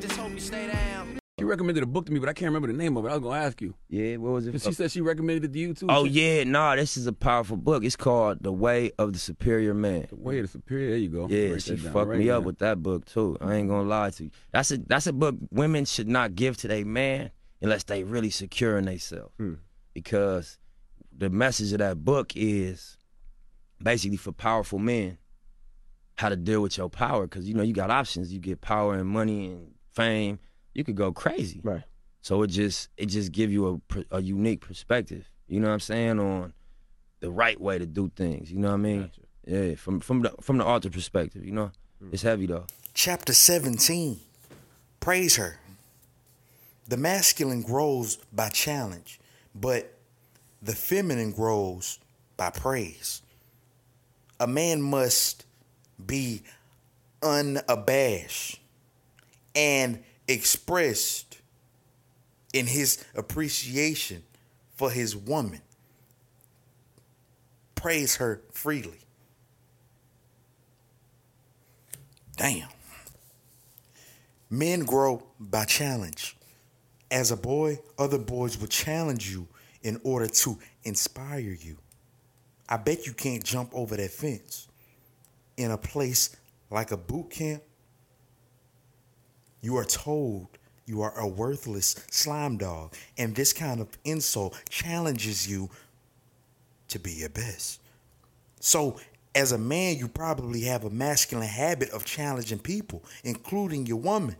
just hope you stay down. She recommended a book to me, but I can't remember the name of it. I was gonna ask you. Yeah, what was it? She said she recommended it to you too. Oh She- yeah, nah, this is a powerful book. It's called The Way of the Superior Man. The way of the superior. There you go. Yeah, Write she fucked write me it up with that book too. I ain't gonna lie to you. That's a that's a book women should not give to their man unless they really secure in themselves. Hmm. Because the message of that book is basically for powerful men how to deal with your power. Cause you know you got options. You get power and money and fame. You could go crazy. Right. So it just it just give you a a unique perspective. You know what I'm saying on the right way to do things. You know what I mean? Yeah, from from the from the author perspective. You know, hmm. it's heavy though. Chapter 17 Praise her. The masculine grows by challenge, but the feminine grows by praise. A man must be unabashed and expressed in his appreciation for his woman. Praise her freely. Damn. Men grow by challenge. As a boy, other boys will challenge you in order to inspire you. I bet you can't jump over that fence. In a place like a boot camp, you are told you are a worthless slime dog, and this kind of insult challenges you to be your best. So, as a man, you probably have a masculine habit of challenging people, including your woman,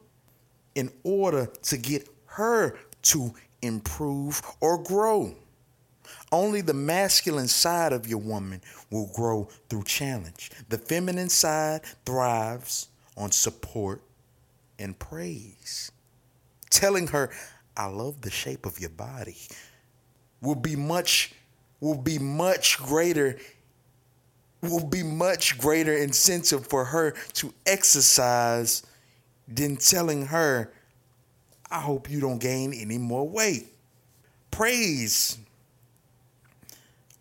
in order to get her to improve or grow. Only the masculine side of your woman will grow through challenge. The feminine side thrives on support and praise. Telling her, I love the shape of your body will be much will be much greater will be much greater incentive for her to exercise than telling her, I hope you don't gain any more weight. Praise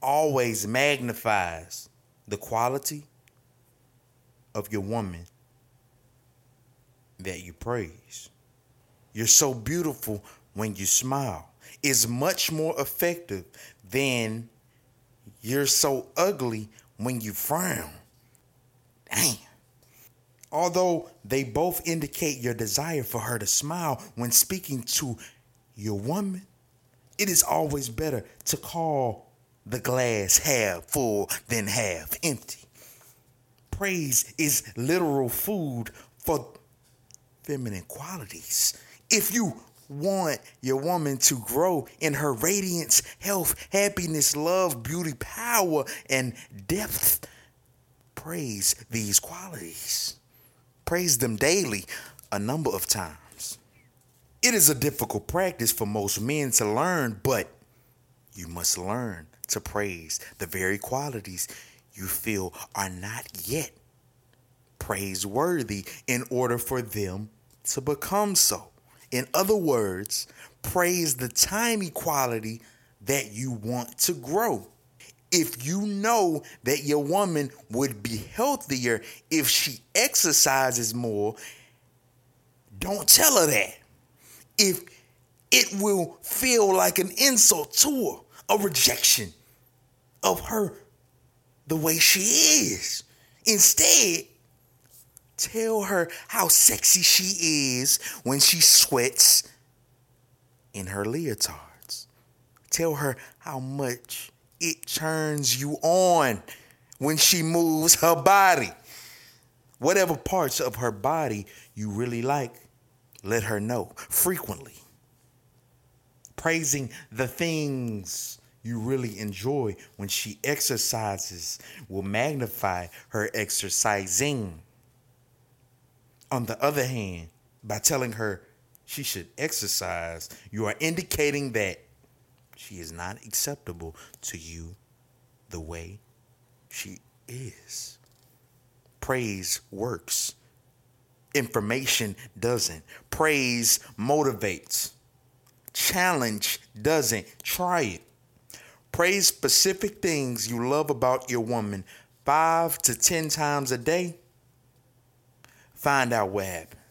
always magnifies the quality of your woman that you praise. You're so beautiful when you smile. Is much more effective than you're so ugly when you frown. Damn. Although they both indicate your desire for her to smile when speaking to your woman, it is always better to call the glass half full than half empty. Praise is literal food for feminine qualities. If you want your woman to grow in her radiance, health, happiness, love, beauty, power, and depth, praise these qualities. Praise them daily a number of times. It is a difficult practice for most men to learn, but you must learn to praise the very qualities you feel are not yet praiseworthy in order for them to become so. In other words, praise the time equality that you want to grow. If you know that your woman would be healthier if she exercises more, don't tell her that. If it will feel like an insult to her, a rejection of her the way she is. Instead, tell her how sexy she is when she sweats in her leotards. Tell her how much it turns you on when she moves her body. Whatever parts of her body you really like, let her know frequently. Praising the things you really enjoy when she exercises will magnify her exercising. On the other hand, by telling her she should exercise, you are indicating that she is not acceptable to you the way she is. Praise works. Information doesn't. Praise motivates. Challenge doesn't. Try it. Praise specific things you love about your woman five to ten times a day. Find what happens.